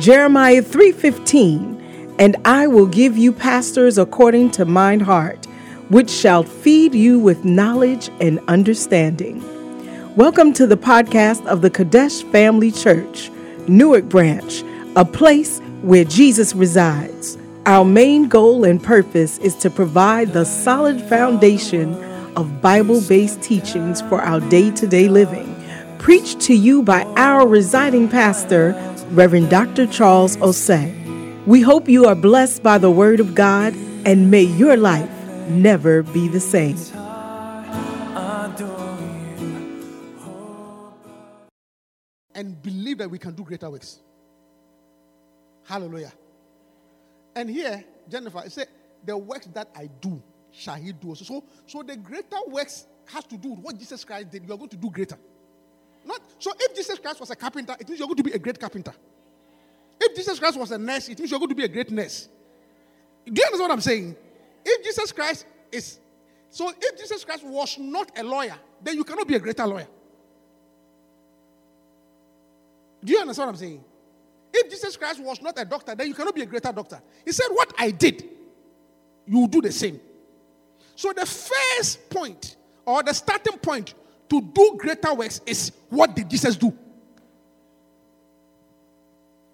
Jeremiah 3:15, and I will give you pastors according to mine heart, which shall feed you with knowledge and understanding. Welcome to the podcast of the Kadesh Family Church, Newark Branch, a place where Jesus resides. Our main goal and purpose is to provide the solid foundation of Bible based teachings for our day to day living, preached to you by our residing pastor, Reverend Dr. Charles Osei. We hope you are blessed by the Word of God and may your life never be the same. And believe that we can do greater works. Hallelujah. And here, Jennifer, it said, The works that I do shall he do also. So, so the greater works has to do with what Jesus Christ did. You are going to do greater. Not so if Jesus Christ was a carpenter, it means you're going to be a great carpenter. If Jesus Christ was a nurse, it means you're going to be a great nurse. Do you understand what I'm saying? If Jesus Christ is so if Jesus Christ was not a lawyer, then you cannot be a greater lawyer. Do you understand what I'm saying? If Jesus Christ was not a doctor, then you cannot be a greater doctor. He said, What I did, you will do the same. So the first point or the starting point to do greater works is what did Jesus do?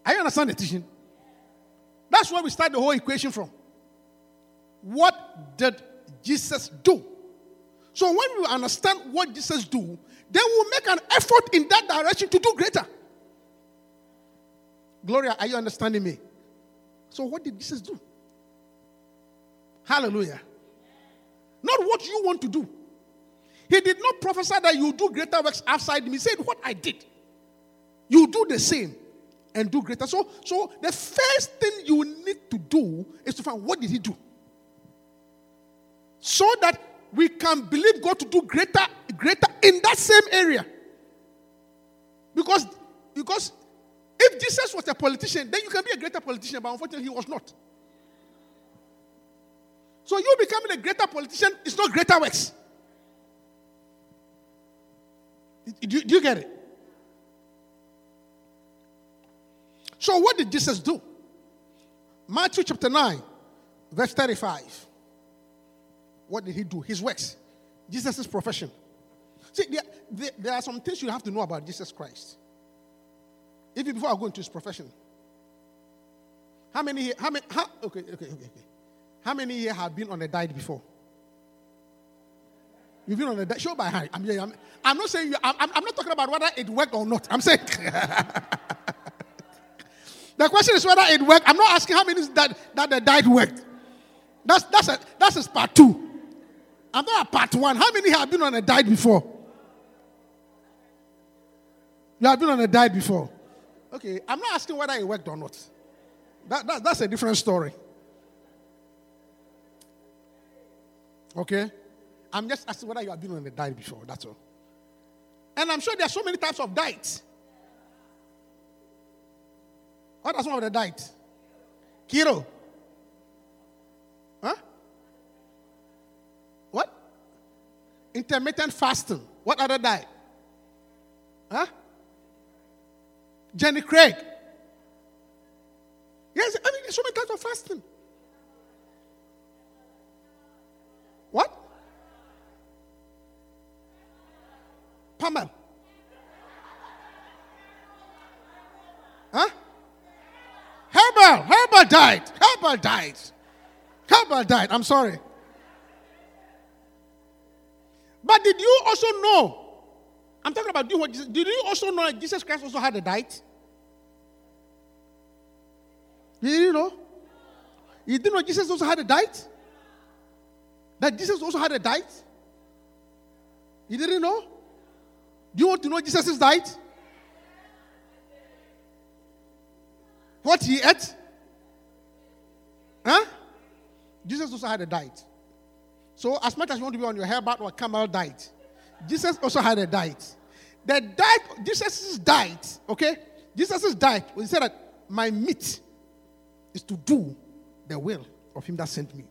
I understand the teaching. That's where we start the whole equation from. What did Jesus do? So when we understand what Jesus do, then we'll make an effort in that direction to do greater. Gloria, are you understanding me? So what did Jesus do? Hallelujah. Not what you want to do. He did not prophesy that you do greater works outside me. He said, What I did, you do the same and do greater. So, so the first thing you need to do is to find what did he do? So that we can believe God to do greater, greater in that same area. Because, because if Jesus was a politician, then you can be a greater politician, but unfortunately he was not. So you becoming a greater politician is not greater works. Do, do you get it? So, what did Jesus do? Matthew chapter 9, verse 35. What did he do? His works. Jesus' profession. See, there, there, there, are some things you have to know about Jesus Christ. Even before I go into his profession. How many how many how, okay, okay, okay, okay. How many here have been on a diet before? You've been on a diet. Show by hand. I'm, I'm, I'm not saying you, I'm, I'm not talking about whether it worked or not. I'm saying the question is whether it worked. I'm not asking how many that, that the diet worked. That's that's a, that's a part two. I'm not part one. How many have been on a diet before? You have been on a diet before. Okay, I'm not asking whether it worked or not. That, that, that's a different story. Okay? I'm just asking whether you have been on a diet before. That's all. And I'm sure there are so many types of diets. What are some of the diets? Keto. Huh? What? Intermittent fasting. What other diet? Huh? Jenny Craig. Yes, I mean, there's so many types of fasting. What? Pamel. Huh? Herbal. Herbal died. Herbal died. Herbal died. I'm sorry. But did you also know? I'm talking about you. Did you also know that Jesus Christ also had a diet? Did you know? You didn't know Jesus also had a diet? That Jesus also had a diet? You didn't know? Do you want to know Jesus' diet? What he ate? Huh? Jesus also had a diet. So, as much as you want to be on your herbal or camel diet, Jesus also had a diet. The diet, Jesus' diet, okay? Jesus' diet, he said that my meat is to do the will of him that sent me.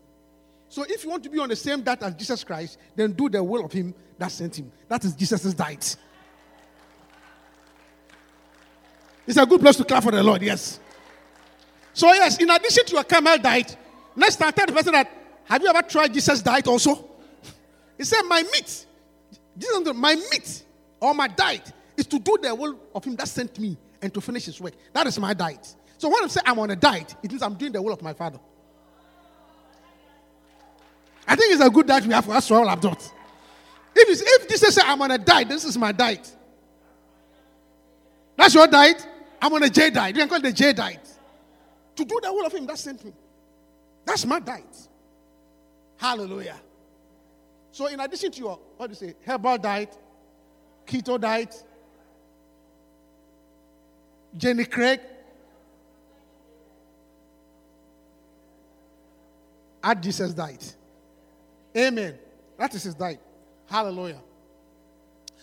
So if you want to be on the same diet as Jesus Christ, then do the will of him that sent him. That is Jesus' diet. It's a good place to clap for the Lord, yes. So, yes, in addition to your camel diet, next time tell the person that, have you ever tried Jesus' diet also? He said, My meat, Jesus, my meat or my diet is to do the will of him that sent me and to finish his work. That is my diet. So when I say I'm on a diet, it means I'm doing the will of my father. I think it's a good diet we have for us to all adults. If, if Jesus said I'm on a diet, this is my diet. That's your diet. I'm on a Jedi. You can call it diet. To do the will of him that sent me. That's my diet. Hallelujah. So, in addition to your, what do you say, herbal diet, keto diet, Jenny Craig, add Jesus' diet. Amen. That is his diet. Hallelujah.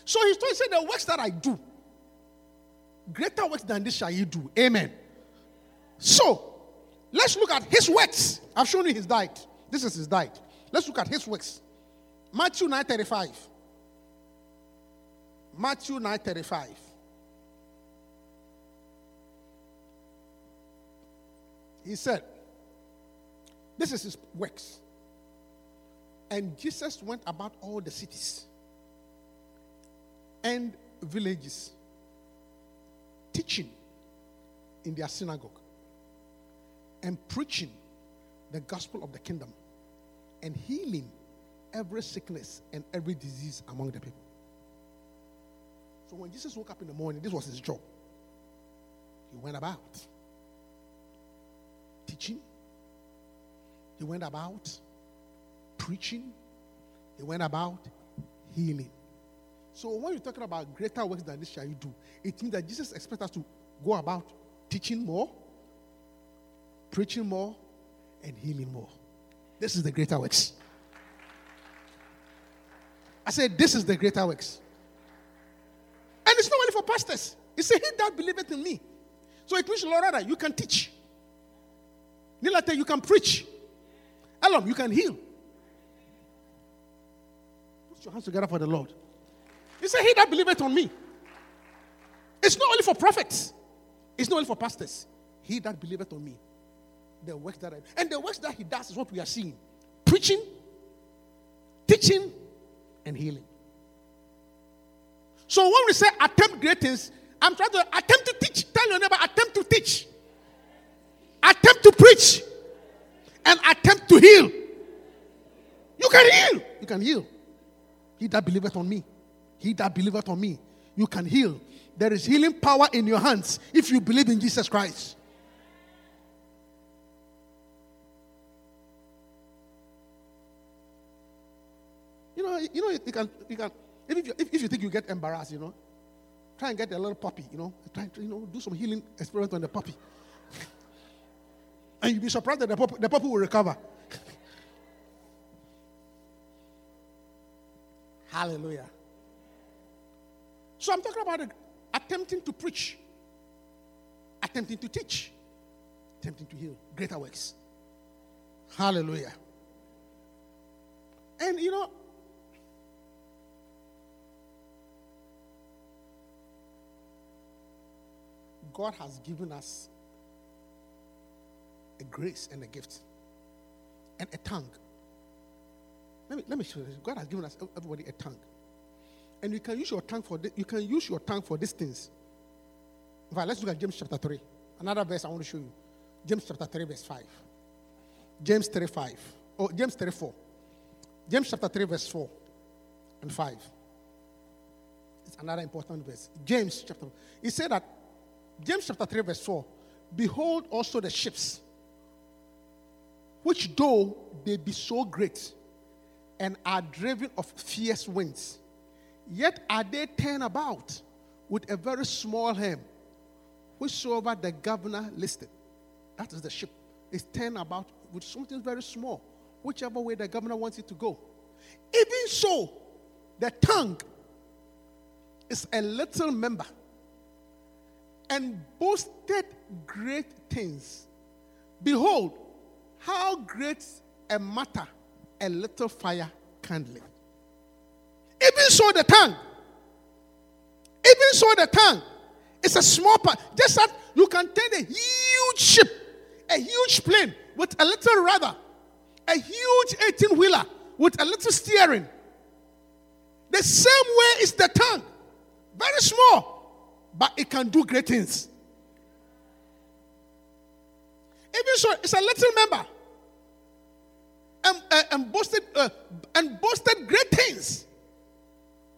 So he said, The works that I do, greater works than this shall you do. Amen. So let's look at his works. I've shown you his diet. This is his diet. Let's look at his works. Matthew 9:35. Matthew 9:35. He said, This is his works. And Jesus went about all the cities and villages, teaching in their synagogue and preaching the gospel of the kingdom and healing every sickness and every disease among the people. So when Jesus woke up in the morning, this was his job. He went about teaching, he went about preaching, he went about healing. So when you're talking about greater works than this shall you do, it means that Jesus expects us to go about teaching more, preaching more, and healing more. This is the greater works. I said, This is the greater works. And it's not only for pastors. He said, He that believeth in me. So it means, Lord, you can teach. Nilate, you can preach. Elam, you can heal. Put your hands together for the Lord. He said, He that believeth on me. It's not only for prophets, it's not only for pastors. He that believeth on me. The works that I and the works that he does is what we are seeing. Preaching, teaching, and healing. So when we say attempt great things, I'm trying to attempt to teach. Tell your neighbor, attempt to teach. Attempt to preach. And attempt to heal. You can heal. You can heal. He that believeth on me. He that believeth on me. You can heal. There is healing power in your hands if you believe in Jesus Christ. You know, you know, you can, you can. If you, if, you think you get embarrassed, you know, try and get a little puppy. You know, try to, you know, do some healing experiment on the puppy, and you'll be surprised that the puppy, the puppy will recover. Hallelujah. So I'm talking about attempting to preach, attempting to teach, attempting to heal, greater works. Hallelujah. And you know, God has given us a grace and a gift and a tongue. Let me, let me show you. God has given us everybody a tongue. And you can use your tongue for this, you can use your tongue for these things. In fact, let's look at James chapter 3. Another verse I want to show you. James chapter 3, verse 5. James 3, 5. Oh, James 3, 4. James chapter 3, verse 4 and 5. It's another important verse. James chapter. He said that James chapter 3, verse 4 Behold also the ships, which though they be so great and are driven of fierce winds, yet are they turned about with a very small helm, whichsoever the governor listed. That is the ship. It's turned about with something very small, whichever way the governor wants it to go. Even so, the tongue is a little member and boasted great things. Behold, how great a matter a little fire kindleth. Even so, the tongue, even so, the tongue It's a small part. Just that you can turn a huge ship, a huge plane with a little rudder, a huge 18 wheeler with a little steering. The same way is the tongue. Very small, but it can do great things. Even so, it's a little member. And, uh, and boasted uh, and boasted great things.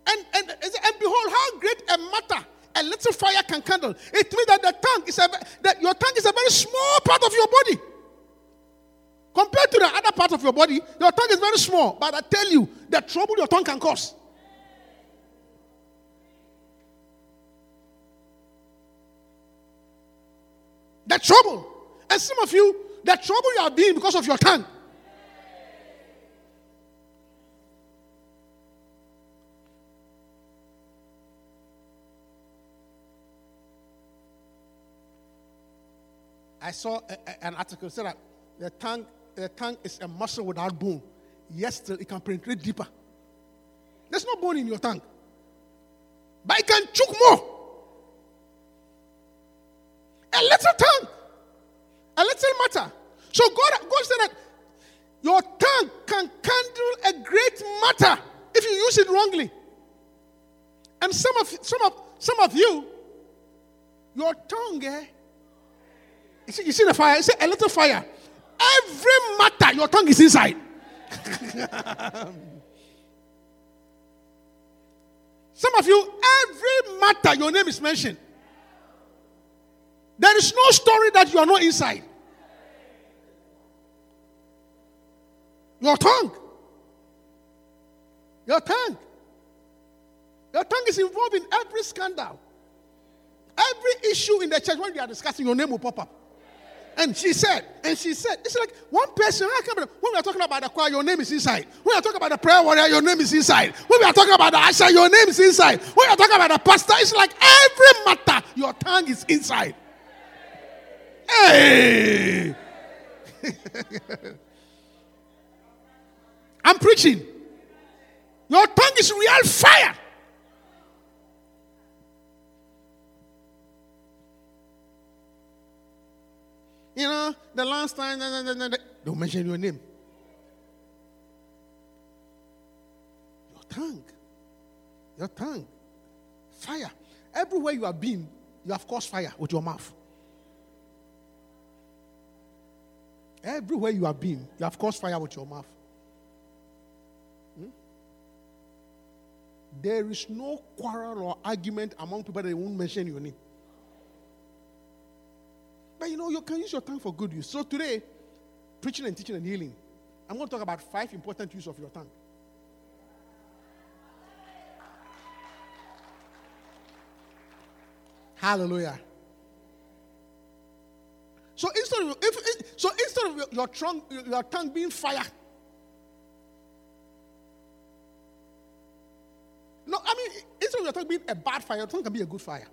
And, and, and behold, how great a matter a little fire can kindle. It means that the tongue is a, that your tongue is a very small part of your body. Compared to the other part of your body, your tongue is very small. But I tell you, the trouble your tongue can cause. The trouble. And some of you, the trouble you are being because of your tongue. Saw a, a, an article said that the tongue, the tongue is a muscle without bone. Yes, still it can penetrate deeper. There's no bone in your tongue, but it can choke more. A little tongue, a little matter. So God, God said that your tongue can handle a great matter if you use it wrongly. And some of some of some of you, your tongue, eh, you see, you see the fire? You see a little fire. Every matter, your tongue is inside. Some of you, every matter, your name is mentioned. There is no story that you are not inside. Your tongue. Your tongue. Your tongue is involved in every scandal. Every issue in the church, when we are discussing, your name will pop up. And she said, and she said, it's like one person. When we are talking about the choir, your name is inside. When we are talking about the prayer warrior, your name is inside. When we are talking about the usher, your name is inside. When we are talking about the pastor, it's like every matter, your tongue is inside. Hey! I'm preaching. Your tongue is real fire. You know, the last time, don't mention your name. Your tongue. Your tongue. Fire. Everywhere you have been, you have caused fire with your mouth. Everywhere you have been, you have caused fire with your mouth. Hmm? There is no quarrel or argument among people that won't mention your name. But you know, you can use your tongue for good use. So today, preaching and teaching and healing, I'm going to talk about five important use of your tongue. Hallelujah. So instead of if, so instead of your, your tongue your tongue being fire, no, I mean instead of your tongue being a bad fire, your tongue can be a good fire.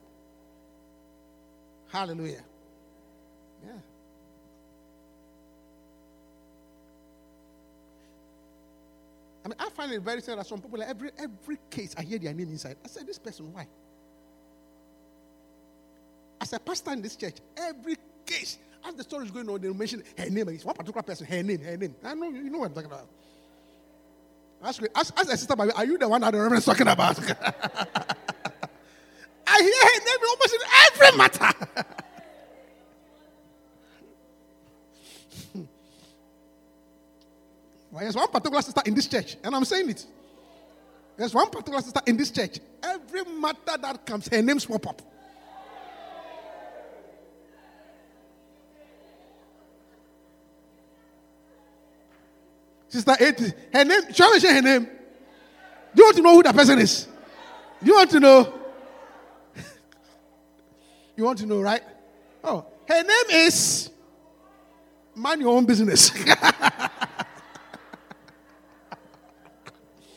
Hallelujah. Yeah. I mean, I find it very sad that some people, like every every case, I hear their name inside. I said, this person, why? As a pastor in this church, every case, as the story is going on, they mention her name. It's one particular person, her name, her name. I know you know what I'm talking about. Ask, ask, ask a sister, are you the one that the reverend is talking about? I hear her name almost in every matter. There's one particular sister in this church, and I'm saying it. There's one particular sister in this church. Every matter that comes, her name's pop up. Sister 80. Her name, shall I share her name? Do you want to know who that person is? Do you want to know? you want to know, right? Oh, her name is Mind Your Own Business.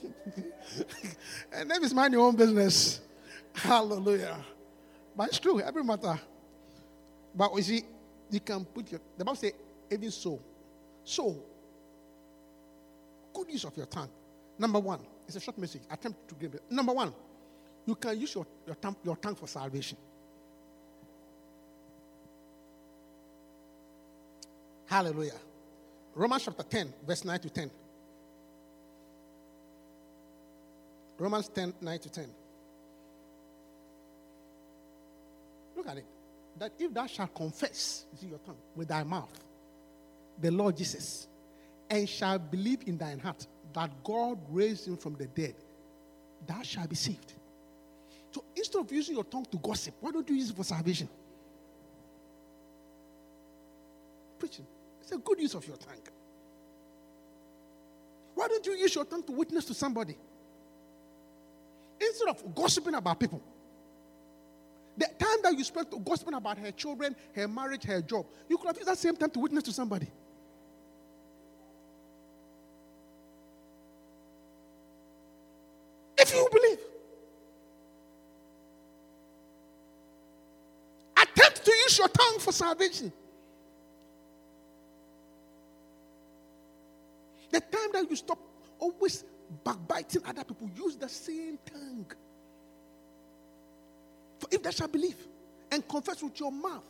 her name is Mind Your Own Business. Hallelujah. But it's true, every matter. But you see, you can put your, the Bible says, even so. So, good use of your tongue. Number one, it's a short message. Attempt to give it. Number one, you can use your, your, tongue, your tongue for salvation. Hallelujah. Romans chapter 10, verse 9 to 10. Romans 10, 9 to 10. Look at it. That if thou shalt confess, you see your tongue, with thy mouth, the Lord Jesus, and shalt believe in thine heart that God raised him from the dead, thou shalt be saved. So instead of using your tongue to gossip, why don't you use it for salvation? Preaching. It's a good use of your tongue. Why don't you use your tongue to witness to somebody? Instead of gossiping about people. The time that you spent gossiping about her children, her marriage, her job, you could have used that same time to witness to somebody. If you believe. Attempt to use your tongue for salvation. The time that you stop always backbiting other people, use the same tongue. For if they shall believe and confess with your mouth,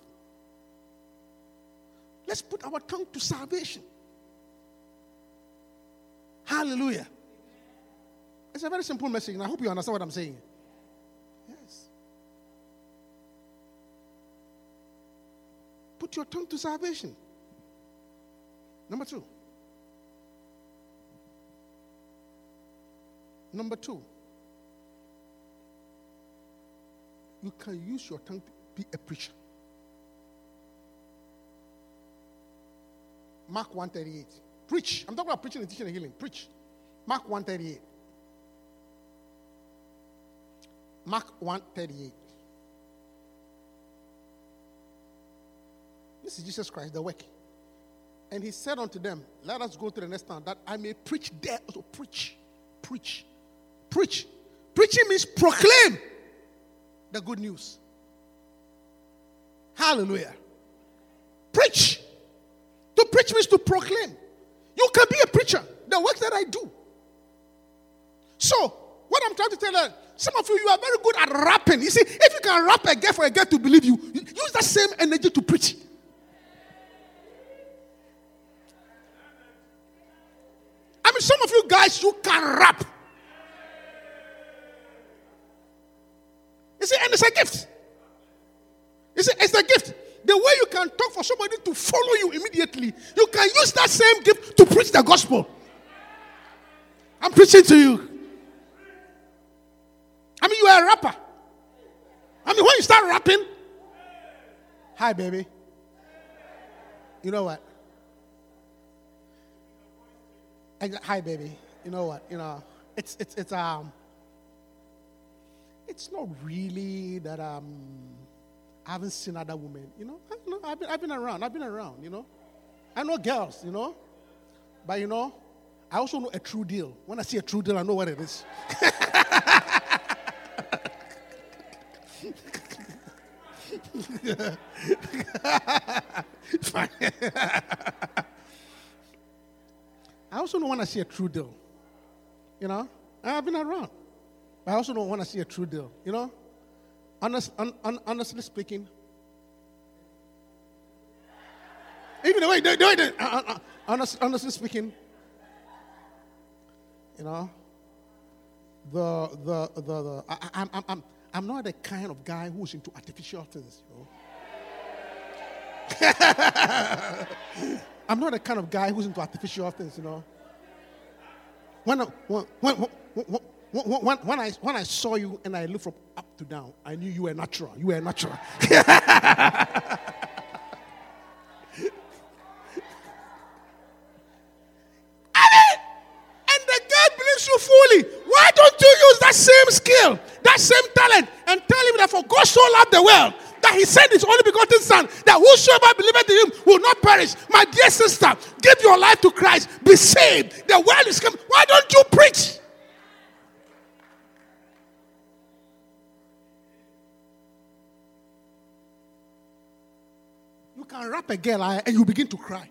let's put our tongue to salvation. Hallelujah. It's a very simple message, and I hope you understand what I'm saying. Yes. Put your tongue to salvation. Number two. Number two. You can use your tongue to be a preacher. Mark 138. Preach. I'm talking about preaching and teaching and healing. Preach. Mark 138. Mark 138. This is Jesus Christ, the work. And he said unto them, Let us go to the next town that I may preach there. So preach, preach, preach. Preaching means proclaim the good news. Hallelujah. Preach. To preach means to proclaim. You can be a preacher. The work that I do. So, what I'm trying to tell you, some of you, you are very good at rapping. You see, if you can rap a girl for a girl to believe you, use that same energy to preach. I mean, some of you guys, you can rap. You see, and it's a gift. You see, it's a gift. The way you can talk for somebody to follow you immediately, you can use that same gift to preach the gospel. I'm preaching to you. I mean, you are a rapper. I mean, when you start rapping, hi, baby. You know what? Hi, baby. You know what? You know, it's it's it's um. It's not really that um. I haven't seen other women. You know, I, you know I've been I've been around. I've been around. You know, I know girls. You know, but you know, I also know a true deal. When I see a true deal, I know what it is. I also know when I see a true deal. You know, I've been around. But I also don't want to see a true deal. You know, Honest, un, un, honestly speaking, even the way, they do uh, honest, honestly speaking, you know, the the the, the I, I'm, I'm I'm I'm not the kind of guy who's into artificial things. You know? I'm not the kind of guy who's into artificial things, you know. When, when, when, when, when, I, when I saw you and I looked from up to down, I knew you were natural. You were natural. and the God believes you fully. Why don't you use that same skill, that same talent, and tell him that for God so loved the world that he sent his only begotten son, that whosoever believeth in him will not perish. My dear sister, give your life to Christ, be saved. The world is coming. Why don't you preach? You can rap a girl and you begin to cry.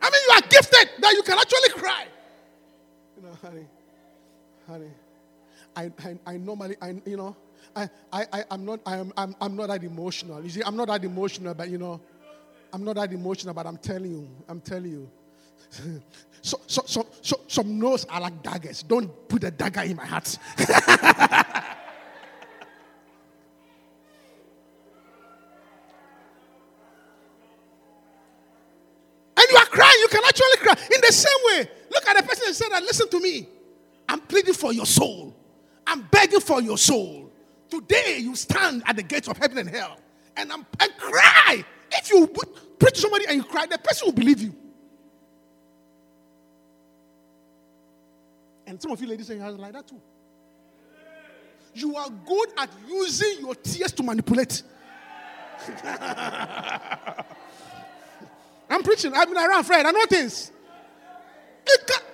I mean, you are gifted that you can actually cry. You know, honey, honey, I, I, I normally, I, you know, I, I, I, I'm not, I'm, I'm, I'm not that emotional. You see, I'm not that emotional, but you know, I'm not that emotional, but I'm telling you, I'm telling you. so, so, so, so, some no's are like daggers. Don't put a dagger in my heart. and you are crying, you can actually cry. In the same way, look at the person and that, listen to me. I'm pleading for your soul. I'm begging for your soul. Today you stand at the gates of heaven and hell and, I'm, and cry. If you preach to somebody and you cry, the person will believe you. And some of you ladies say you like that too. You are good at using your tears to manipulate. I'm preaching. I've been around, Fred. I know things. know what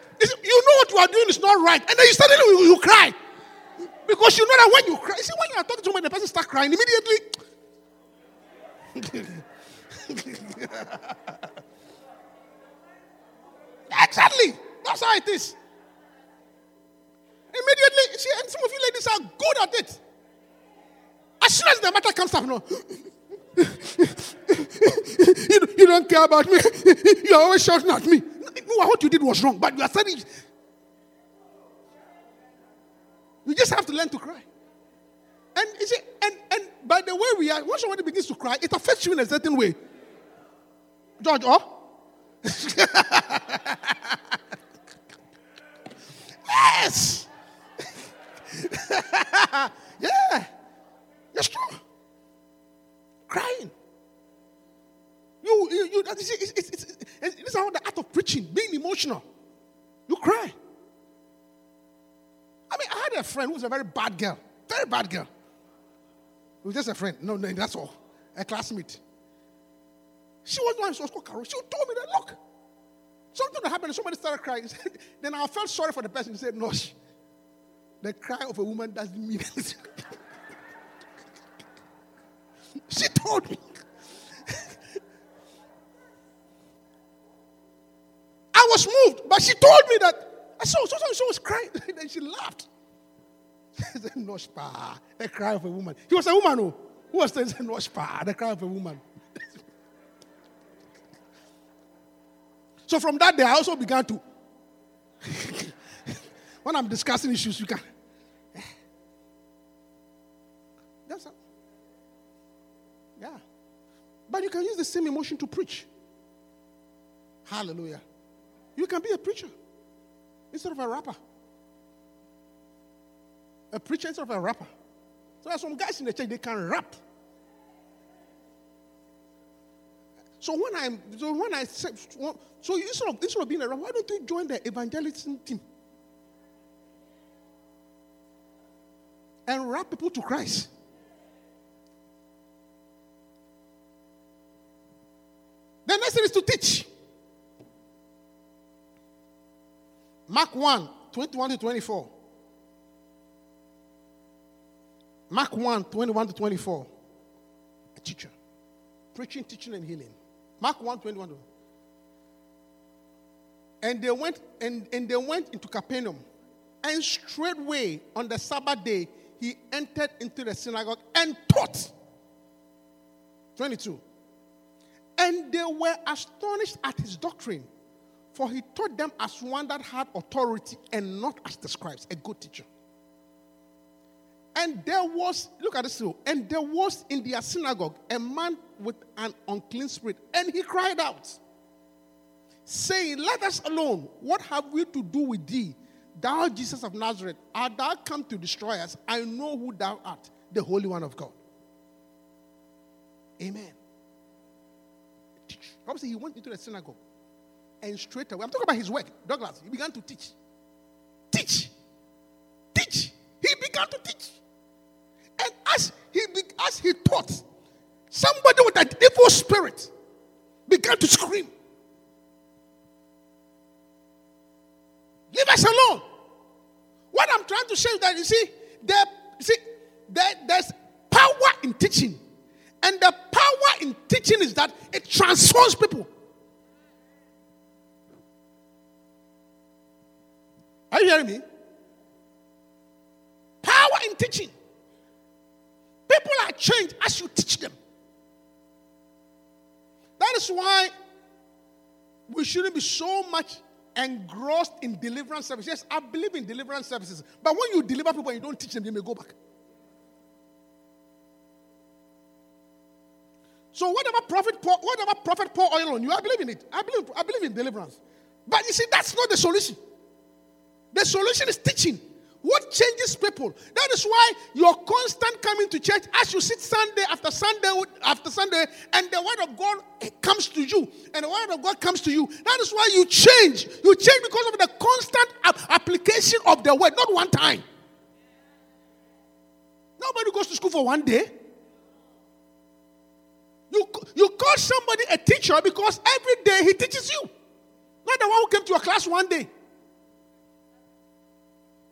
you are doing is not right. And then you suddenly you, you cry. Because you know that when you cry, you see, when you are talking to somebody, the person start crying immediately. exactly. That's how it is. Immediately, see, and some of you ladies are good at it. As soon as the matter comes up, no. you, you don't care about me. You're always shouting at me. No, what you did was wrong, but you are saying you just have to learn to cry. And you see, and, and by the way we are, once somebody begins to cry, it affects you in a certain way. George, oh? yes. yeah. That's true. Crying. You, you, you it's, it's, it's, it's, this is how the art of preaching, being emotional. You cry. I mean, I had a friend who was a very bad girl, very bad girl. It was just a friend. No, no, that's all. A classmate. She was one, she was Carol. She told me that, look, something happened somebody started crying. then I felt sorry for the person. He said, no, the cry of a woman doesn't mean anything. she told me. I was moved, but she told me that. I saw, so, so, she was crying. then she laughed. She said, no, spa, the cry of a woman. He was a woman who, who was saying, no, spa, the cry of a woman. so from that day, I also began to when I'm discussing issues, you can. That's a, yeah. But you can use the same emotion to preach. Hallelujah. You can be a preacher instead of a rapper. A preacher instead of a rapper. So there's some guys in the church, they can rap. So when I'm so when I so instead of instead of being a rapper, why don't you join the evangelism team? and rap people to Christ. The next thing is to teach. Mark 1 21 to 24. Mark 1 21 to 24. A teacher. Preaching, teaching, and healing. Mark 1 21 And they went and, and they went into Capernaum. And straightway on the Sabbath day, he entered into the synagogue and taught. 22. And they were astonished at his doctrine, for he taught them as one that had authority and not as the scribes, a good teacher. And there was, look at this, and there was in their synagogue a man with an unclean spirit, and he cried out, saying, Let us alone. What have we to do with thee? Thou, Jesus of Nazareth, art thou come to destroy us? I know who thou art, the Holy One of God. Amen. Obviously, he went into the synagogue and straight away, I'm talking about his work, Douglas, he began to teach. Teach. Teach. He began to teach. And as he, as he taught, somebody with an evil spirit began to scream. Leave us alone. What I'm trying to say is that you see, there, see, there, there's power in teaching. And the power in teaching is that it transforms people. Are you hearing me? Power in teaching. People are changed as you teach them. That is why we shouldn't be so much engrossed in deliverance services. Yes, I believe in deliverance services. But when you deliver people and you don't teach them, they may go back. So whatever prophet pour, whatever prophet pour oil on you, I believe in it. I believe, I believe in deliverance. But you see, that's not the solution. The solution is teaching. What changes people? That is why your constant coming to church as you sit Sunday after Sunday after Sunday, and the word of God comes to you, and the word of God comes to you. That is why you change. You change because of the constant application of the word, not one time. Nobody goes to school for one day. You, you call somebody a teacher because every day he teaches you. Not the one who came to your class one day.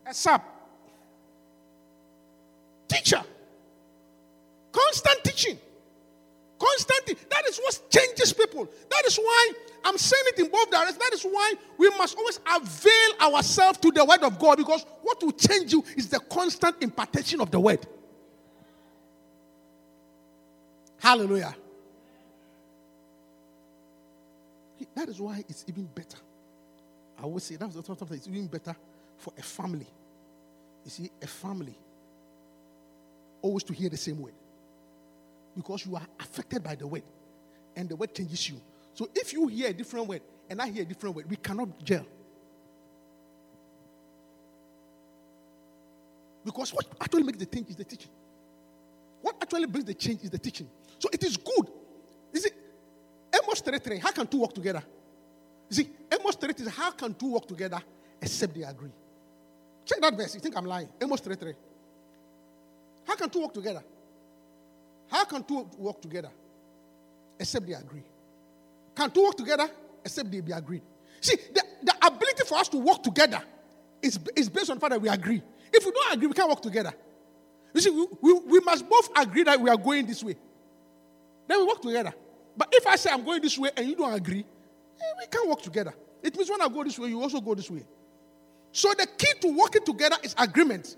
A. Teacher. Constant teaching. Constant. That is what changes people. That is why I'm saying it in both directions. That is why we must always avail ourselves to the word of God because what will change you is the constant impartation of the word. Hallelujah. That is why it's even better. I always say that's something it's even better for a family. You see, a family always to hear the same word. Because you are affected by the word. And the word changes you. So if you hear a different word and I hear a different word, we cannot gel. Because what actually makes the change is the teaching. What actually brings the change is the teaching. So it is good. You see, Amos 3 how can two work together? You see, Amos 3 is how can two work together except they agree? Check that verse. You think I'm lying? Amos 3 3. How can two work together? How can two work together except they agree? Can two work together except they be agreed? See, the, the ability for us to work together is, is based on the fact that we agree. If we don't agree, we can't work together. You see, we, we, we must both agree that we are going this way. Then we work together. But if I say I'm going this way and you don't agree, eh, we can't work together. It means when I go this way, you also go this way. So the key to working together is agreement.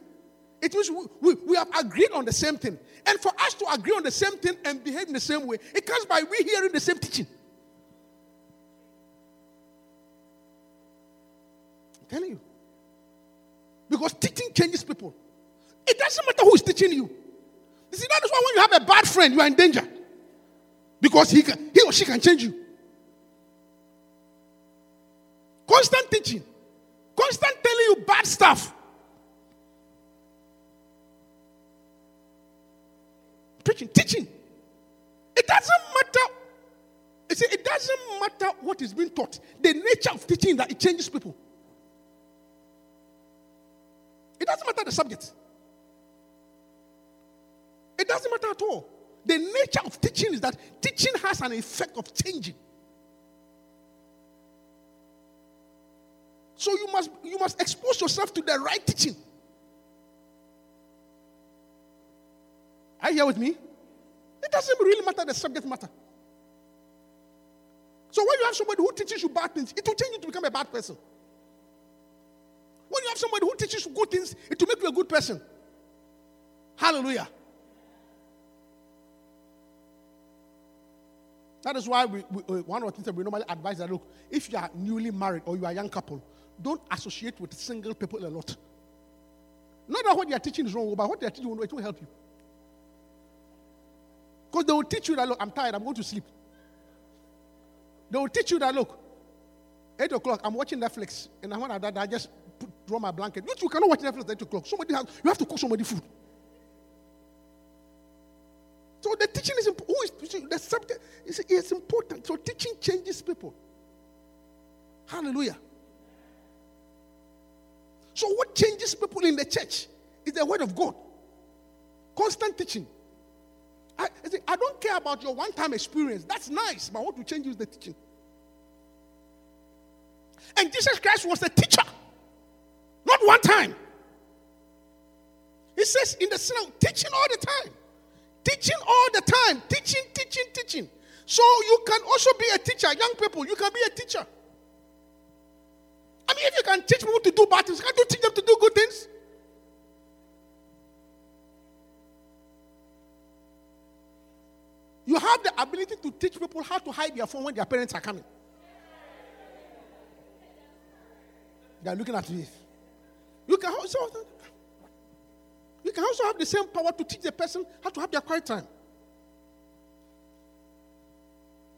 It means we, we, we, have agreed on the same thing. And for us to agree on the same thing and behave in the same way, it comes by we hearing the same teaching. I'm telling you. Because teaching changes people. It doesn't matter who is teaching you. You see, that is why when you have a bad friend, you are in danger. Because he, can, he or she can change you. Constant teaching, constant telling you bad stuff. Preaching, teaching. It doesn't matter. You see, it doesn't matter what is being taught. The nature of teaching that it changes people. It doesn't matter the subject. It doesn't matter at all. The nature of teaching is that teaching has an effect of changing. So you must you must expose yourself to the right teaching. Are you here with me? It doesn't really matter the subject matter. So when you have somebody who teaches you bad things, it will change you to become a bad person. When you have somebody who teaches you good things, it will make you a good person. Hallelujah. That is why we, we, uh, one of the things that we normally advise that look, if you are newly married or you are a young couple, don't associate with single people a lot. Not that what they are teaching is wrong, but what they are teaching it will help you. Because they will teach you that look, I'm tired, I'm going to sleep. They will teach you that look, eight o'clock, I'm watching Netflix, and when I, I just put, draw my blanket. You, you cannot watch Netflix at eight o'clock. Somebody has, you have to cook somebody food. So the teaching is important. The subject is important. So teaching changes people. Hallelujah. So what changes people in the church is the word of God. Constant teaching. I, I don't care about your one-time experience. That's nice, but what will change is the teaching. And Jesus Christ was a teacher, not one time. He says in the synagogue, teaching all the time. Teaching all the time. Teaching, teaching, teaching. So you can also be a teacher. Young people, you can be a teacher. I mean, if you can teach people to do bad things, can't you teach them to do good things? You have the ability to teach people how to hide their phone when their parents are coming. They are looking at me. You can also you can also have the same power to teach the person how to have their quiet time.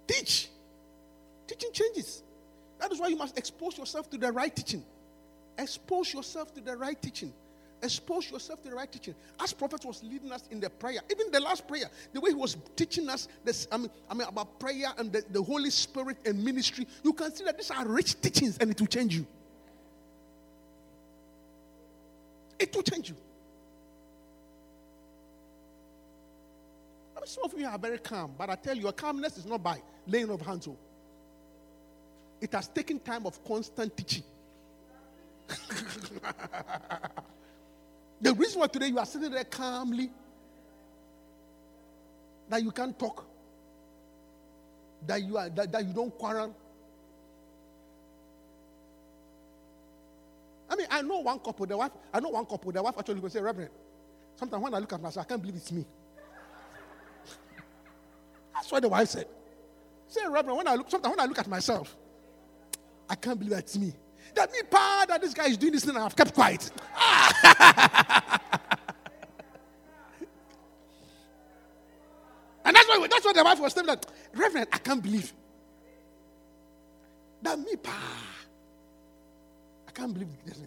Teach. Teaching changes. That is why you must expose yourself to the right teaching. Expose yourself to the right teaching. Expose yourself to the right teaching. As prophet was leading us in the prayer, even the last prayer, the way he was teaching us this, I mean, I mean about prayer and the, the Holy Spirit and ministry, you can see that these are rich teachings and it will change you. It will change you. I mean, some of you are very calm, but I tell you, your calmness is not by laying of hands. Oh. It has taken time of constant teaching. the reason why today you are sitting there calmly, that you can't talk, that you are that, that you don't quarrel. I mean, I know one couple, the wife, I know one couple, the wife actually will say, Reverend, sometimes when I look at myself, I can't believe it's me. That's what the wife said. Say, Reverend, when I look, sometimes when I look at myself, I can't believe that's me. That me, pa, that this guy is doing this thing and I've kept quiet. and that's why that's what the wife was telling that, Reverend, I can't believe. That me, pa. I can't believe this.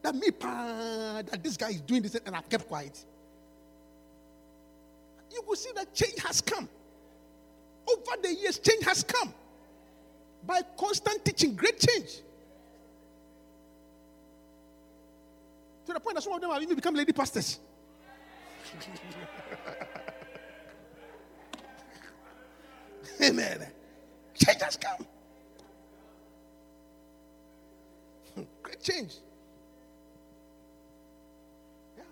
That me, pa, that this guy is doing this thing and I've kept quiet. You will see that change has come. Over the years, change has come. By constant teaching, great change. To the point that some of them have even become lady pastors. Amen. Change has come. Great change. Yeah.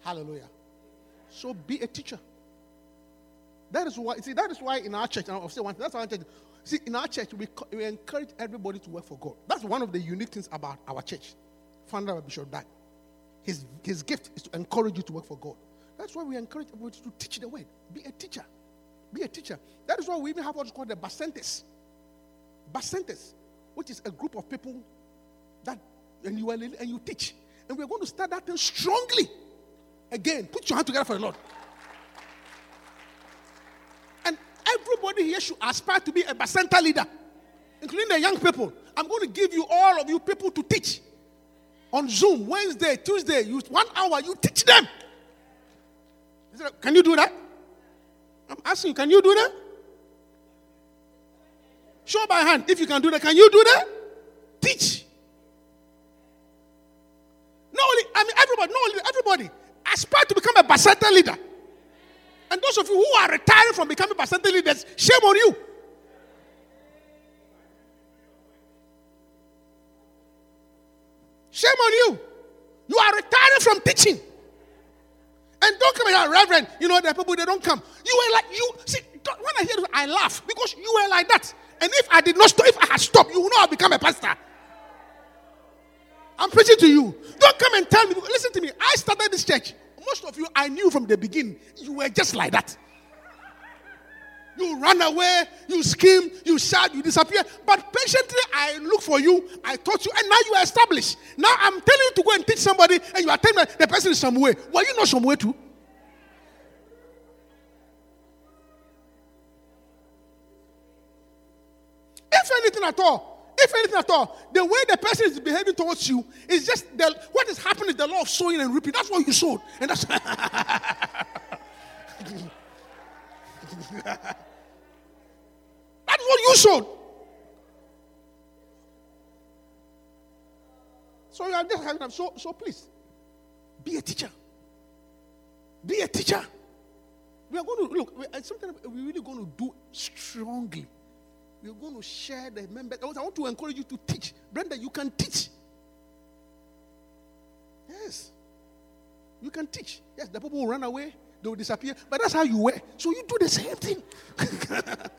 Hallelujah. So be a teacher. That is why, see, that is why in our church, I'll say one thing, that's our church. See, in our church, we, we encourage everybody to work for God. That's one of the unique things about our church. Founder by Bishop Dag. His, his gift is to encourage you to work for God. That's why we encourage everybody to teach the word. Be a teacher. Be a teacher. That is why we even have what's called the Bacentas. Bacentas, which is a group of people that, and you, are, and you teach. And we're going to start that thing strongly. Again, put your hand together for the Lord. Everybody here should aspire to be a Bacenta leader, including the young people. I'm going to give you all of you people to teach on Zoom, Wednesday, Tuesday. You one hour, you teach them. Can you do that? I'm asking, can you do that? Show by hand if you can do that. Can you do that? Teach. Not only, I mean, everybody, not only everybody, aspire to become a Bacenta leader. And those of you who are retiring from becoming Bacenta leaders, shame on you. Shame on you. You are retiring from teaching. And don't come here, ah, Reverend. You know, the people they don't come. You were like you see when I hear this, I laugh because you were like that. And if I did not stop, if I had stopped, you would not have become a pastor. I'm preaching to you. Don't come and tell me. Listen to me. I started this church most of you, I knew from the beginning, you were just like that. You run away, you scream, you shout, you disappear. But patiently, I look for you, I taught you, and now you are established. Now I'm telling you to go and teach somebody, and you are telling the person is somewhere. Were you not somewhere too? If anything at all, if anything at all, the way the person is behaving towards you is just the, what is happening is the law of sowing and reaping. That's what you sowed. And that's that's what you sowed. So you are just having so so please be a teacher. Be a teacher. We are going to look, uh, something we're really going to do strongly we're going to share the members. I want to encourage you to teach. Brenda, you can teach. Yes. You can teach. Yes, the people will run away, they will disappear, but that's how you were. So you do the same thing.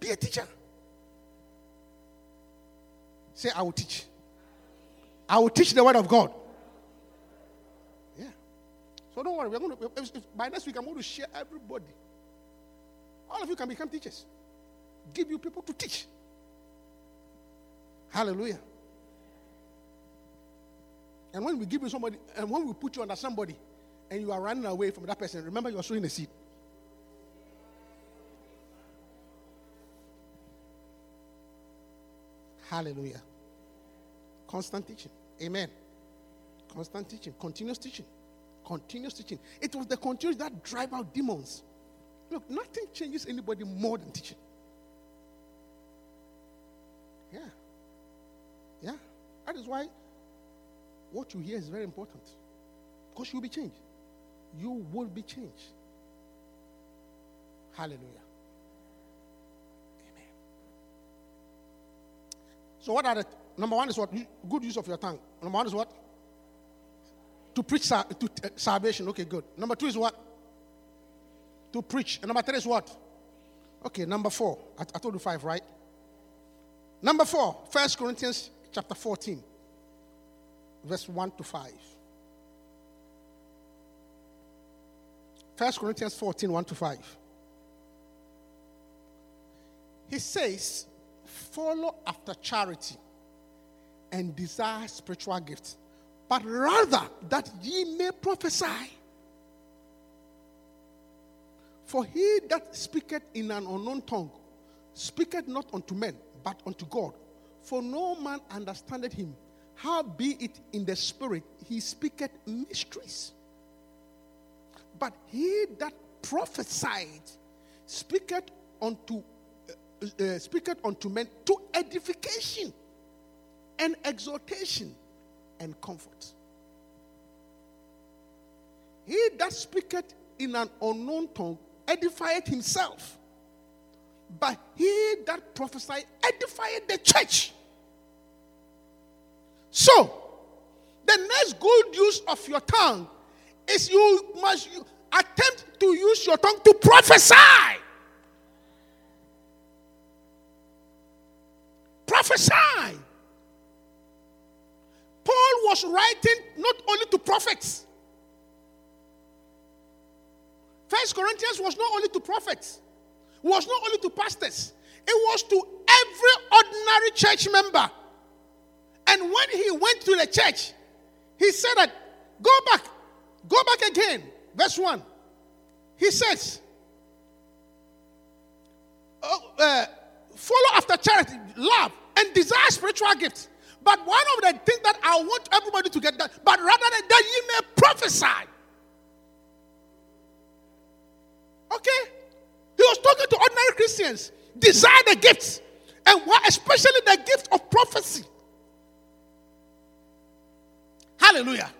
Be a teacher. Say, I will teach. I will teach the word of God. So don't worry. We're going to, if, if by next week, I'm going to share everybody. All of you can become teachers. Give you people to teach. Hallelujah. And when we give you somebody, and when we put you under somebody, and you are running away from that person, remember you are sowing a seed. Hallelujah. Constant teaching. Amen. Constant teaching. Continuous teaching. Continuous teaching. It was the continuous that drive out demons. Look, nothing changes anybody more than teaching. Yeah. Yeah. That is why what you hear is very important. Because you'll be changed. You will be changed. Hallelujah. Amen. So, what are the number one is what? Good use of your tongue. Number one is what? To preach to, uh, salvation. Okay, good. Number two is what? To preach. And number three is what? Okay, number four. I, I told you five, right? Number four, First Corinthians chapter 14, verse 1 to 5. First Corinthians 14, 1 to 5. He says, Follow after charity and desire spiritual gifts, but rather that ye may prophesy. For he that speaketh in an unknown tongue speaketh not unto men, but unto God. For no man understandeth him. How be it in the spirit, he speaketh mysteries. But he that prophesied speaketh unto uh, uh, speaketh unto men to edification and exhortation and comfort. He that speaketh in an unknown tongue edifieth himself, but he that prophesied edifieth the church. So, the next good use of your tongue is you must attempt to use your tongue to prophesy. Prophesy. Was writing not only to prophets. First Corinthians was not only to prophets, was not only to pastors, it was to every ordinary church member. And when he went to the church, he said that, go back, go back again. Verse 1. He says, oh, uh, follow after charity, love, and desire spiritual gifts. But one of the things that I want everybody to get that, but rather than that, you may prophesy. Okay? He was talking to ordinary Christians. Desire the gifts, and especially the gift of prophecy. Hallelujah.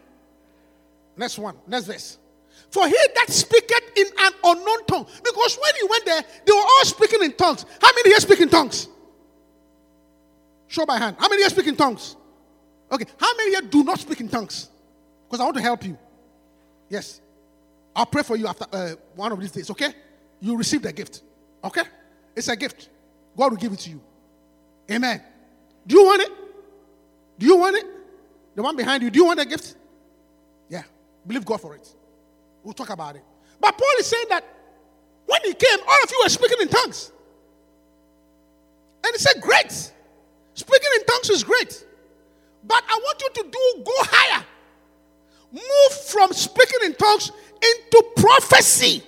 Next one, next verse. For he that speaketh in an unknown tongue. Because when he went there, they were all speaking in tongues. How many here speak in tongues? Show by hand. How many here speak in tongues? Okay. How many here do not speak in tongues? Because I want to help you. Yes. I'll pray for you after uh, one of these days, okay? You receive the gift. Okay? It's a gift. God will give it to you. Amen. Do you want it? Do you want it? The one behind you, do you want a gift? Yeah. Believe God for it. We'll talk about it. But Paul is saying that when he came, all of you were speaking in tongues. And he said, Great. Speaking in tongues is great. But I want you to do go higher. Move from speaking in tongues into prophecy.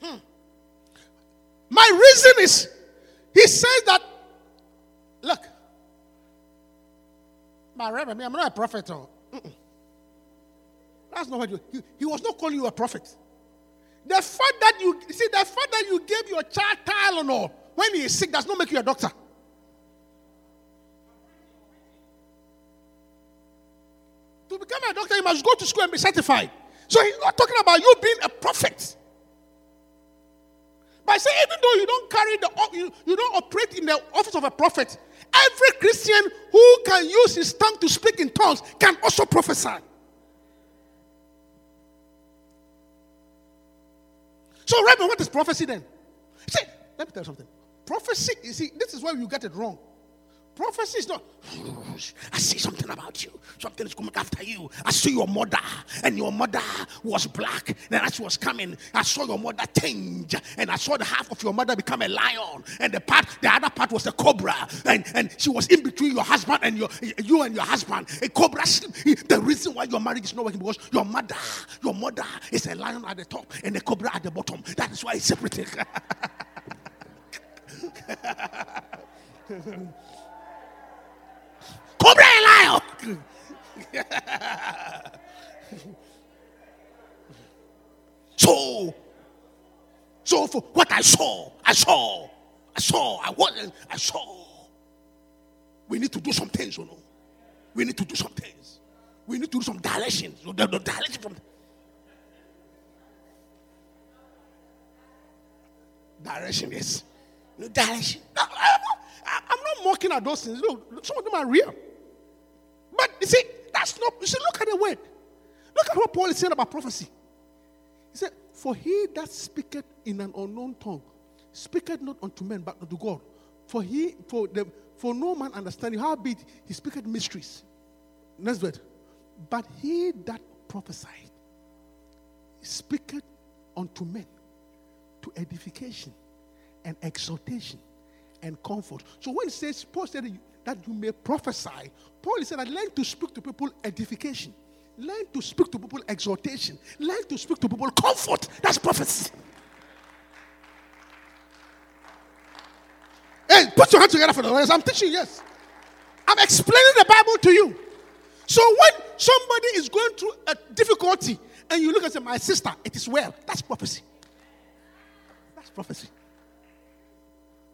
Hmm. My reason is, he says that, look, my reverend, I'm not a prophet. Oh. That's not what you, he, he was not calling you a prophet. The fact that you see, the fact that you gave your child Tylenol when he is sick does not make you a doctor. To become a doctor, you must go to school and be certified. So he's not talking about you being a prophet. By saying, even though you don't carry the, you, you don't operate in the office of a prophet, every Christian who can use his tongue to speak in tongues can also prophesy. So, Reverend, what is prophecy then? See, let me tell you something. Prophecy, you see, this is where you get it wrong. Prophecy is not. I see something about you. Something is coming after you. I see your mother, and your mother was black. Then as she was coming, I saw your mother change, and I saw the half of your mother become a lion, and the part, the other part was a cobra, and, and she was in between your husband and your you and your husband. A cobra. The reason why your marriage is not working because your mother, your mother is a lion at the top and a cobra at the bottom. That is why it's separated. Cobra and lion. so, so for what I saw, I saw, I saw, I wasn't, I saw. We need to do some things, you know. We need to do some things. We need to do some direction. So the, the direction from direction is no direction. I'm, not, I'm not mocking at those things. Look, some of them are real. But you see, that's not. You see, look at the word. Look at what Paul is saying about prophecy. He said, "For he that speaketh in an unknown tongue, speaketh not unto men but unto God. For he, for the, for no man understanding how big he speaketh mysteries." Next word. But he that prophesied speaketh unto men to edification and exhortation and comfort. So when it says, Paul said that you may prophesy, Paul said that learn to speak to people edification, learn to speak to people exhortation, learn to speak to people comfort. That's prophecy. Hey, put your hands together for the Lord. I'm teaching, yes. I'm explaining the Bible to you. So when somebody is going through a difficulty and you look and say, My sister, it is well, that's prophecy. That's prophecy.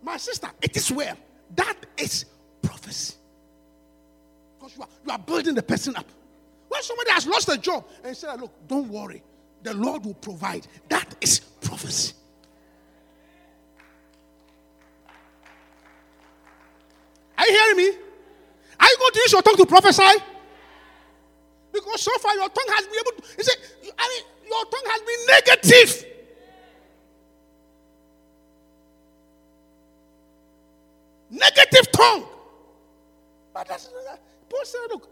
My sister, it is well. That is prophecy. Because you are, you are building the person up. When somebody has lost a job and say, Look, don't worry, the Lord will provide. That is prophecy. Are you hearing me? Are you going to use your tongue to prophesy? Because so far your tongue has been able to, you say, I mean, your tongue has been. Negative tongue. But that's Paul said, look,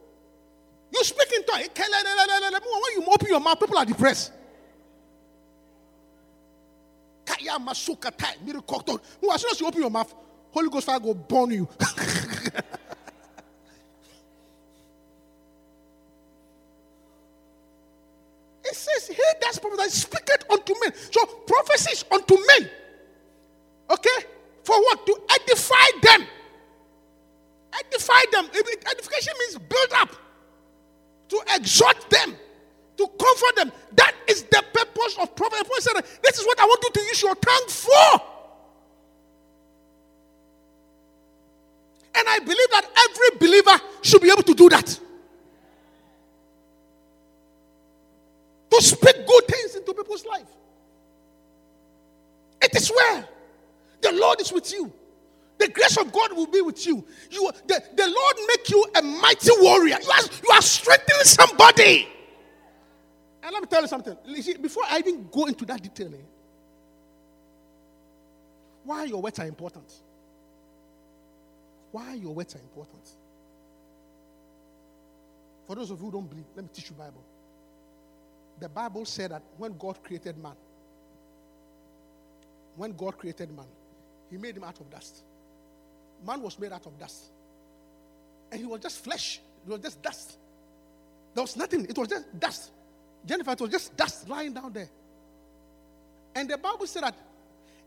you speak in tongue. When you open your mouth, people are depressed. As soon as you open your mouth, Holy Ghost fire go burn you. it says, He that's prophecy speaketh unto men. So prophecies unto men. Okay? For what? To edify them. Edify them. Edification means build up. To exhort them. To comfort them. That is the purpose of said, This is what I want you to use your tongue for. And I believe that every believer should be able to do that. To speak good things into people's life. It is well. The Lord is with you. The grace of God will be with you. You the, the Lord make you a mighty warrior. You are, you are strengthening somebody. And let me tell you something. See, before I even go into that detail, eh, why your words are important. Why your words are important. For those of you who don't believe, let me teach you Bible. The Bible said that when God created man, when God created man, he made him out of dust. Man was made out of dust. And he was just flesh. It was just dust. There was nothing. It was just dust. Jennifer, it was just dust lying down there. And the Bible said that,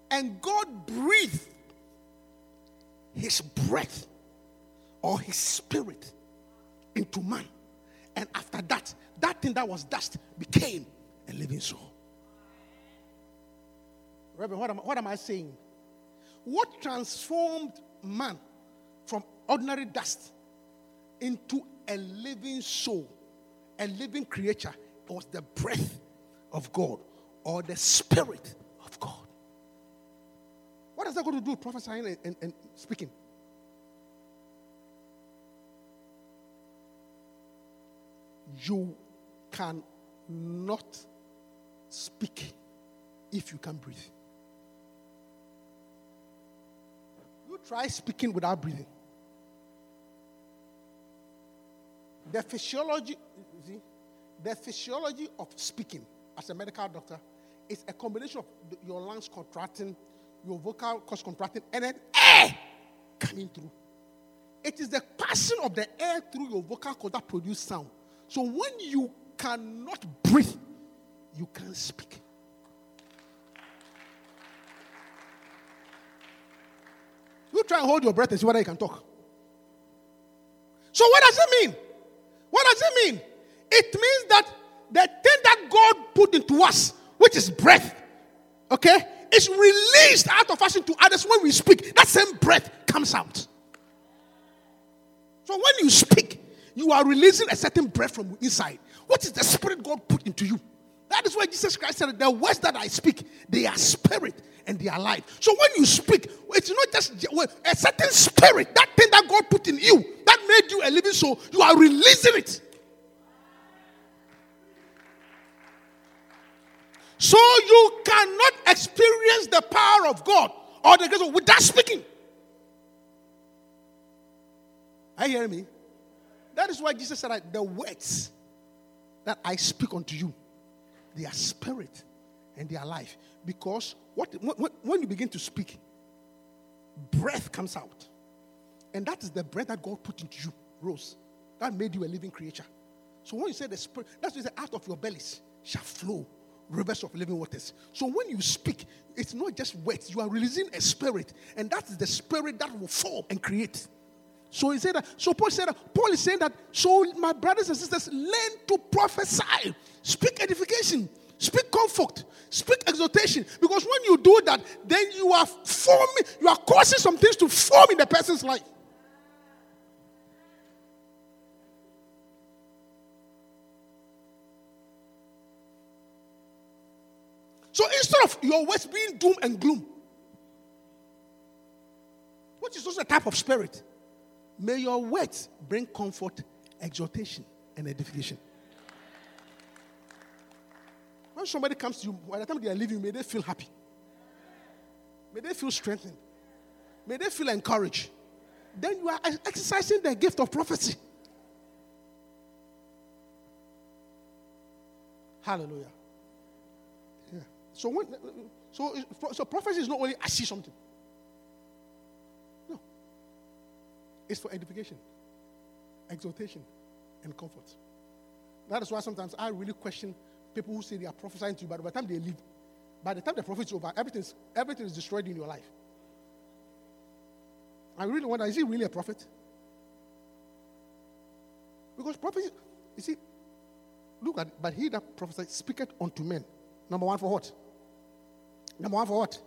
and God breathed his breath or his spirit into man. And after that, that thing that was dust became a living soul. Reverend, what am, what am I saying? What transformed man from ordinary dust into a living soul, a living creature, was the breath of God or the spirit of God. What is that going to do, prophesying and, and, and speaking? You cannot speak if you can't breathe. Try speaking without breathing. The physiology, see, the physiology of speaking as a medical doctor is a combination of your lungs contracting, your vocal cords contracting, and then air coming through. It is the passing of the air through your vocal cords that produce sound. So when you cannot breathe, you can't speak. Try and hold your breath and see whether you can talk. So what does it mean? What does it mean? It means that the thing that God put into us, which is breath, okay, is released out of us into others when we speak. That same breath comes out. So when you speak, you are releasing a certain breath from inside. What is the spirit God put into you? That is why Jesus Christ said, The words that I speak, they are spirit and they are life. So when you speak, it's not just a certain spirit, that thing that God put in you, that made you a living soul, you are releasing it. So you cannot experience the power of God or the grace without speaking. Are you hearing me? That is why Jesus said the words that I speak unto you, they are spirit and they are life. Because what, when, when you begin to speak, breath comes out. And that is the breath that God put into you, Rose. That made you a living creature. So when you say the spirit, that's what you say out of your bellies shall flow rivers of living waters. So when you speak, it's not just words, you are releasing a spirit, and that is the spirit that will form and create. So he said that, so Paul said that, Paul is saying that, so my brothers and sisters, learn to prophesy, speak edification, speak comfort, speak exhortation. Because when you do that, then you are forming, you are causing some things to form in the person's life. So instead of your words being doom and gloom, which is also a type of spirit, may your words bring comfort, exhortation, and edification. When somebody comes to you, by the time they are leaving, may they feel happy. May they feel strengthened. May they feel encouraged. Then you are exercising the gift of prophecy. Hallelujah. Yeah. So when so so prophecy is not only I see something. No. It's for edification, exhortation, and comfort. That is why sometimes I really question people who say they are prophesying to you, but by the time they leave, by the time the prophet is over, everything is, everything is destroyed in your life. I really wonder, is he really a prophet? Because prophecy, you see, look at, but he that prophesies speaketh unto men. Number one for what? Number one for what?